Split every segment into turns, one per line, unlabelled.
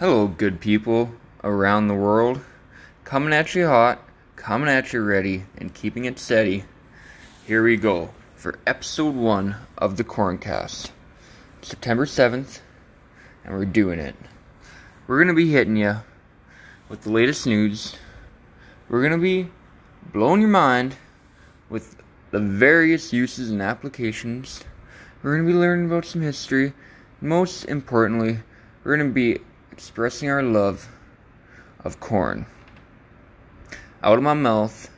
Hello, good people around the world. Coming at you hot, coming at you ready, and keeping it steady. Here we go for episode one of the Corncast. September 7th, and we're doing it. We're going to be hitting you with the latest news. We're going to be blowing your mind with the various uses and applications. We're going to be learning about some history. Most importantly, we're going to be expressing our love of corn out of my mouth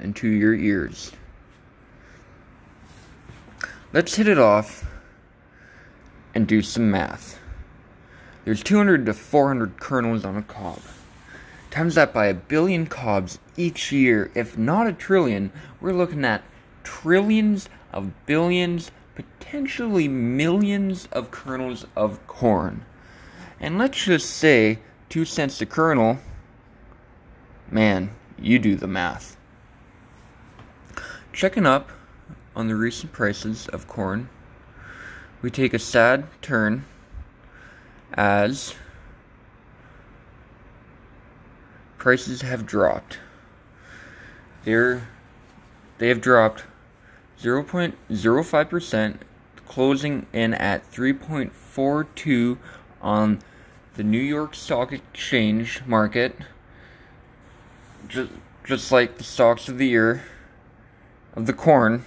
into your ears. Let's hit it off and do some math. There's 200 to 400 kernels on a cob. Times that by a billion cobs each year, if not a trillion, we're looking at trillions of billions, potentially millions of kernels of corn. And let's just say two cents a kernel. Man, you do the math. Checking up on the recent prices of corn, we take a sad turn as prices have dropped. They're, they have dropped 0.05%, closing in at 3.42 on the New York Stock Exchange market, just, just like the stocks of the year of the corn,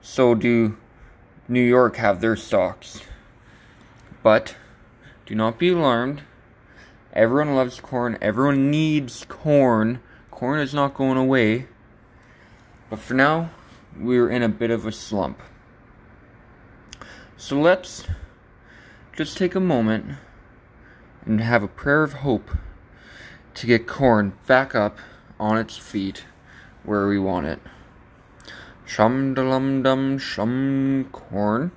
so do New York have their stocks. But do not be alarmed. Everyone loves corn. Everyone needs corn. Corn is not going away. But for now, we're in a bit of a slump. So let's just take a moment and have a prayer of hope to get corn back up on its feet where we want it. Shum dum dum shum corn.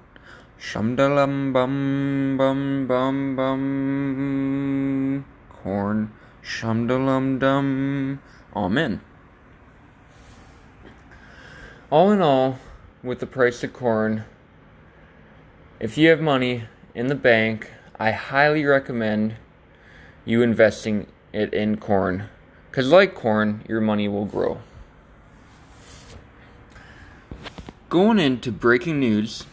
Shum dum bum bum bum bum corn. Shum dum dum. Amen. All in all, with the price of corn, if you have money in the bank, I highly recommend you investing it in corn. Because, like corn, your money will grow. Going into breaking news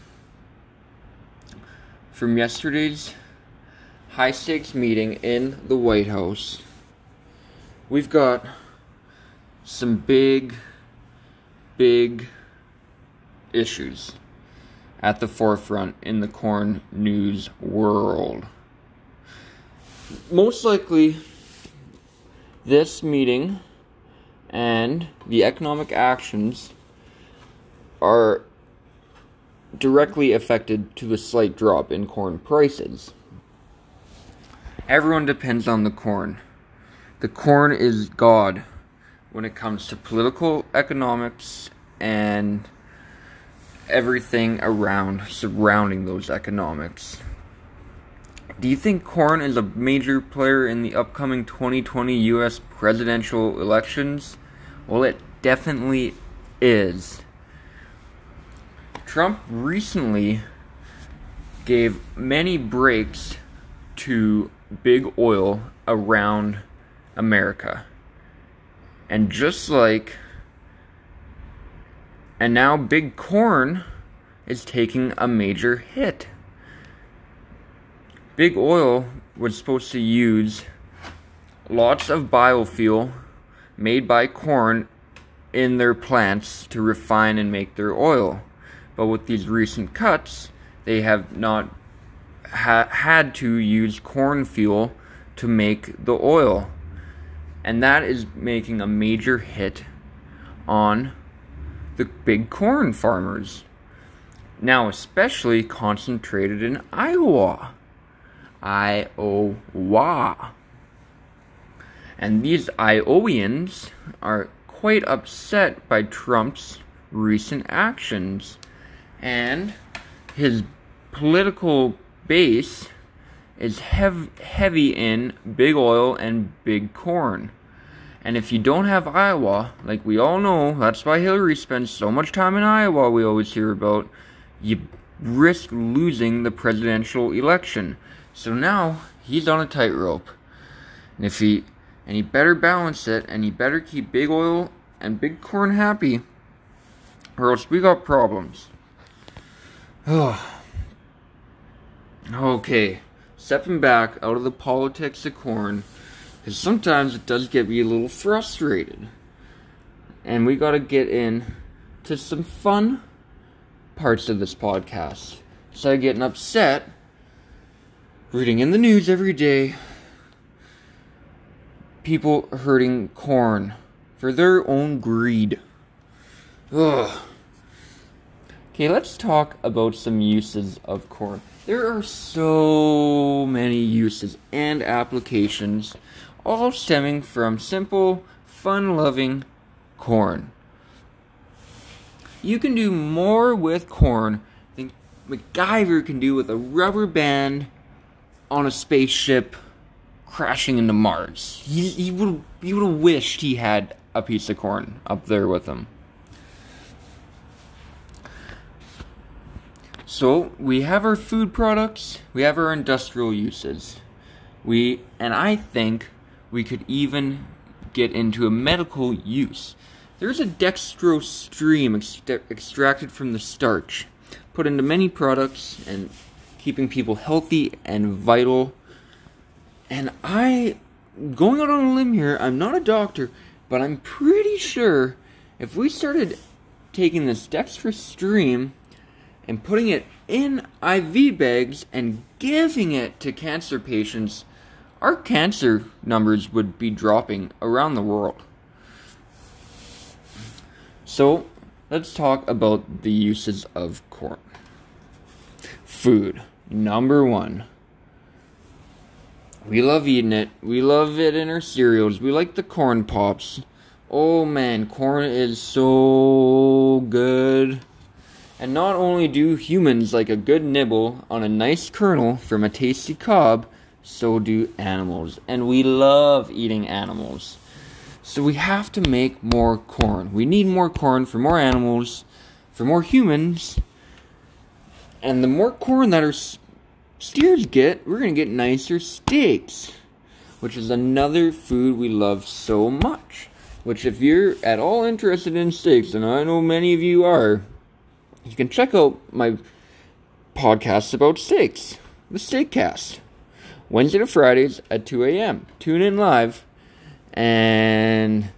from yesterday's high stakes meeting in the White House, we've got some big, big issues at the forefront in the corn news world. Most likely, this meeting and the economic actions are directly affected to the slight drop in corn prices. Everyone depends on the corn. The corn is God when it comes to political economics and everything around surrounding those economics. Do you think corn is a major player in the upcoming 2020 US presidential elections? Well, it definitely is. Trump recently gave many breaks to big oil around America. And just like and now Big Corn is taking a major hit. Big Oil was supposed to use lots of biofuel made by corn in their plants to refine and make their oil. But with these recent cuts, they have not ha- had to use corn fuel to make the oil. And that is making a major hit on the big corn farmers. Now, especially concentrated in Iowa. Iowa. And these Iowans are quite upset by Trump's recent actions. And his political base is hev- heavy in big oil and big corn. And if you don't have Iowa, like we all know, that's why Hillary spends so much time in Iowa, we always hear about, you risk losing the presidential election. So now he's on a tightrope. And if he and he better balance it and he better keep big oil and big corn happy or else we got problems. okay, stepping back out of the politics of corn, because sometimes it does get me a little frustrated. And we gotta get in to some fun parts of this podcast. Instead of getting upset, reading in the news every day, people hurting corn for their own greed. Ugh. Okay, let's talk about some uses of corn. There are so many uses and applications, all stemming from simple, fun loving corn. You can do more with corn than MacGyver can do with a rubber band on a spaceship crashing into Mars. He, he would he would have wished he had a piece of corn up there with him. So we have our food products, we have our industrial uses. We and I think we could even get into a medical use. There's a dextrose stream extracted from the starch, put into many products and keeping people healthy and vital. And I going out on a limb here, I'm not a doctor, but I'm pretty sure if we started taking this dextrose stream and putting it in IV bags and giving it to cancer patients, our cancer numbers would be dropping around the world. So, let's talk about the uses of corn. Food. Number one. We love eating it. We love it in our cereals. We like the corn pops. Oh man, corn is so good. And not only do humans like a good nibble on a nice kernel from a tasty cob, so do animals. And we love eating animals. So we have to make more corn. We need more corn for more animals, for more humans. And the more corn that our steers get, we're going to get nicer steaks, which is another food we love so much. Which, if you're at all interested in steaks, and I know many of you are, you can check out my podcasts about steaks, the Steakcast, Wednesday to Fridays at 2 a.m. Tune in live and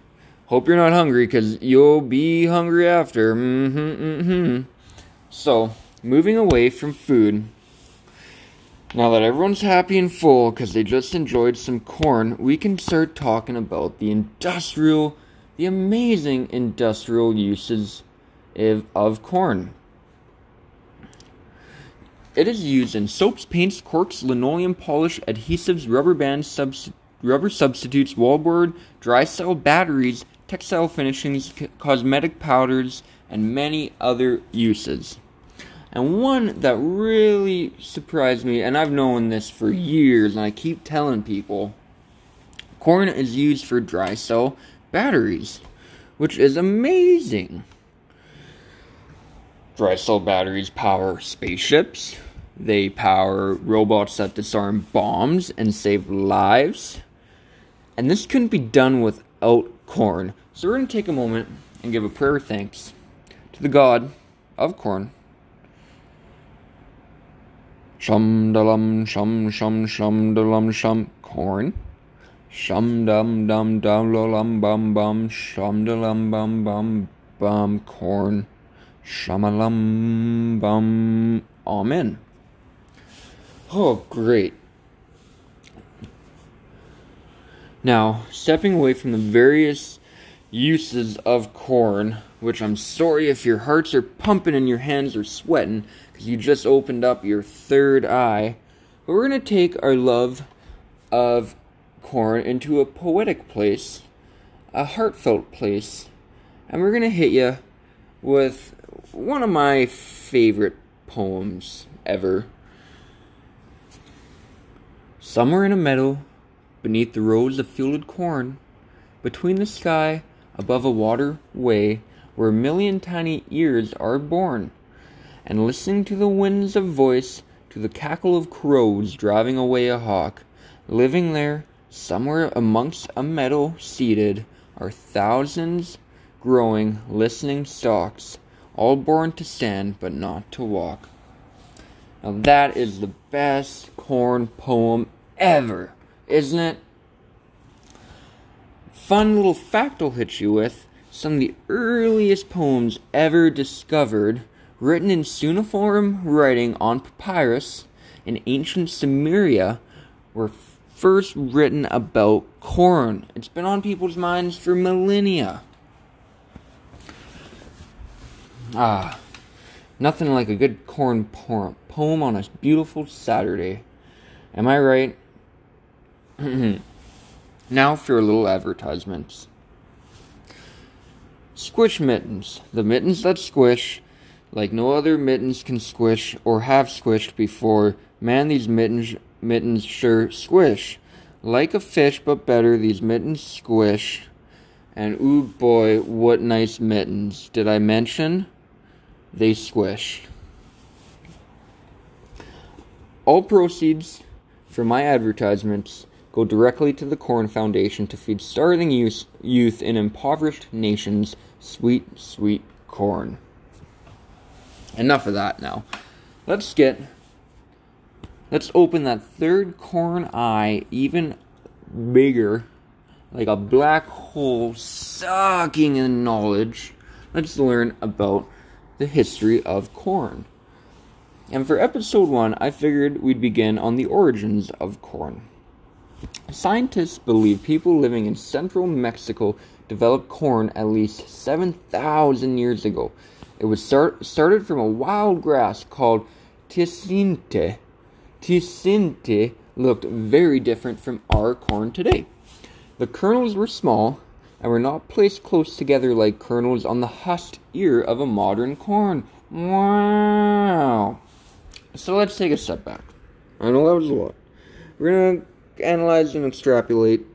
hope you're not hungry because you'll be hungry after. Mm-hmm, mm-hmm. So, moving away from food, now that everyone's happy and full because they just enjoyed some corn, we can start talking about the industrial, the amazing industrial uses of, of corn. It is used in soaps, paints, corks, linoleum polish, adhesives, rubber bands, subs- rubber substitutes, wallboard, dry cell batteries, textile finishings, c- cosmetic powders, and many other uses. And one that really surprised me, and I've known this for years, and I keep telling people corn is used for dry cell batteries, which is amazing. Dry cell batteries power spaceships, they power robots that disarm bombs and save lives. And this couldn't be done without corn. So we're going to take a moment and give a prayer of thanks to the God of corn. Shum dalam shum shum shum dalam shum corn. Shum dum dum dum lum bum bum shum dalam bum bum bum corn. Shamalam bum. Amen. Oh, great. Now, stepping away from the various uses of corn, which I'm sorry if your hearts are pumping and your hands are sweating because you just opened up your third eye, but we're going to take our love of corn into a poetic place, a heartfelt place, and we're going to hit you with one of my favorite poems ever. Somewhere in a meadow, beneath the rows of fielded corn, between the sky, above a waterway, where a million tiny ears are born, and listening to the winds of voice, to the cackle of crows driving away a hawk. Living there, somewhere amongst a meadow seated, are thousands growing, listening stalks, all born to stand but not to walk. Now that is the best corn poem ever, isn't it? Fun little fact I'll hit you with some of the earliest poems ever discovered, written in cuneiform writing on papyrus in ancient Sumeria, were first written about corn. It's been on people's minds for millennia. Ah, nothing like a good corn poem on a beautiful Saturday. Am I right? Mm-hmm. now for a little advertisements. Squish mittens. The mittens that squish, like no other mittens can squish or have squished before. Man, these mittens mittens sure squish. Like a fish, but better, these mittens squish. And ooh boy, what nice mittens. Did I mention? They squish. All proceeds from my advertisements go directly to the Corn Foundation to feed starving youth, youth in impoverished nations sweet, sweet corn. Enough of that now. Let's get. Let's open that third corn eye even bigger, like a black hole sucking in knowledge. Let's learn about the history of corn. And for episode one, I figured we'd begin on the origins of corn. Scientists believe people living in central Mexico developed corn at least 7,000 years ago. It was start, started from a wild grass called teosinte. Teosinte looked very different from our corn today. The kernels were small and were not placed close together like kernels on the husked ear of a modern corn. Wow. So let's take a step back. I know that was a lot. We're to analyze and extrapolate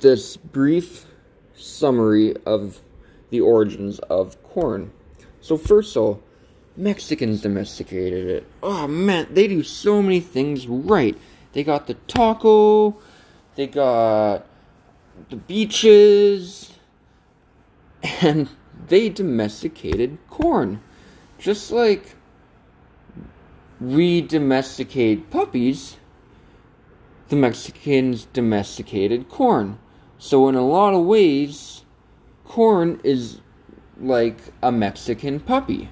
this brief summary of the origins of corn. So, first of all, Mexicans domesticated it. Oh man, they do so many things right. They got the taco, they got the beaches, and they domesticated corn. Just like we domesticate puppies, the Mexicans domesticated corn. So, in a lot of ways, corn is like a Mexican puppy.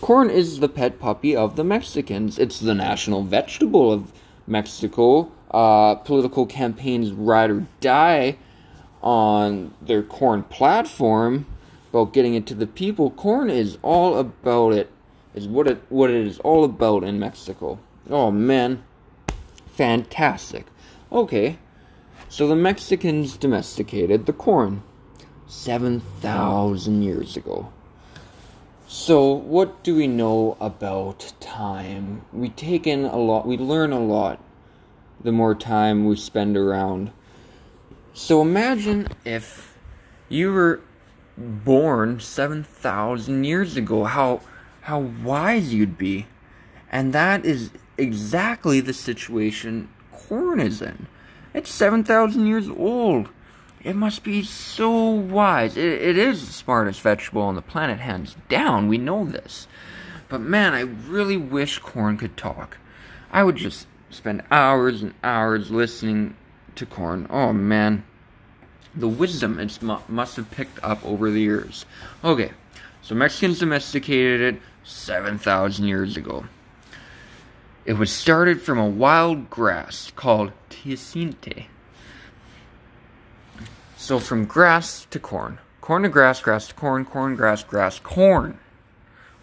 Corn is the pet puppy of the Mexicans. It's the national vegetable of Mexico. Uh, political campaigns ride or die on their corn platform about getting it to the people. Corn is all about it. Is what it what it is all about in Mexico. Oh man, fantastic. Okay, so the Mexicans domesticated the corn 7,000 years ago. So, what do we know about time? We take in a lot, we learn a lot the more time we spend around. So, imagine if you were born 7,000 years ago, how, how wise you'd be. And that is exactly the situation corn is in. It's 7,000 years old. It must be so wise. It, it is the smartest vegetable on the planet, hands down. We know this. But man, I really wish corn could talk. I would just spend hours and hours listening to corn. Oh man. The wisdom it must have picked up over the years. Okay, so Mexicans domesticated it 7,000 years ago. It was started from a wild grass called teosinte. So from grass to corn. Corn to grass, grass to corn, corn, grass, grass, corn.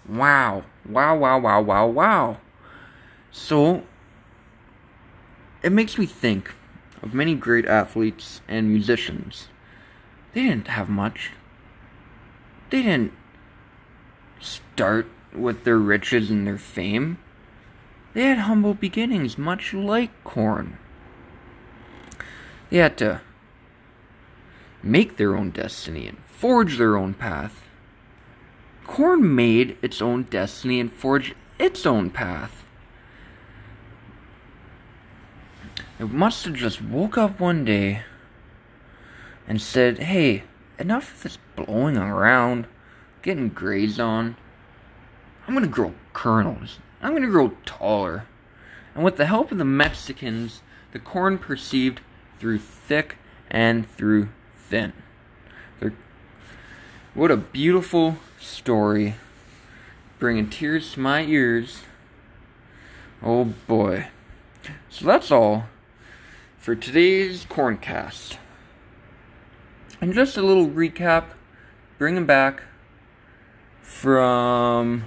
Wow. Wow, wow, wow, wow, wow. So it makes me think of many great athletes and musicians. They didn't have much. They didn't start with their riches and their fame. They had humble beginnings, much like corn. They had to make their own destiny and forge their own path. Corn made its own destiny and forged its own path. It must have just woke up one day and said, Hey, enough of this blowing around, getting grazed on. I'm gonna grow kernels. I'm gonna grow taller. And with the help of the Mexicans, the corn perceived through thick and through thin. They're, what a beautiful story. Bringing tears to my ears. Oh boy. So that's all for today's Corncast. And just a little recap, bringing back from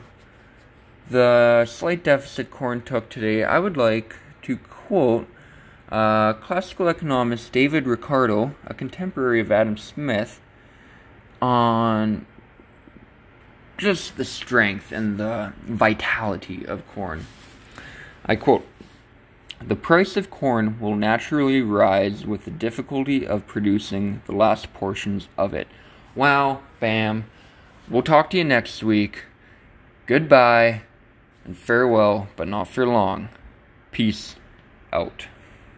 the slight deficit corn took today, I would like to quote uh, classical economist David Ricardo, a contemporary of Adam Smith, on just the strength and the vitality of corn. I quote The price of corn will naturally rise with the difficulty of producing the last portions of it. Wow, bam. We'll talk to you next week. Goodbye and farewell, but not for long. Peace out.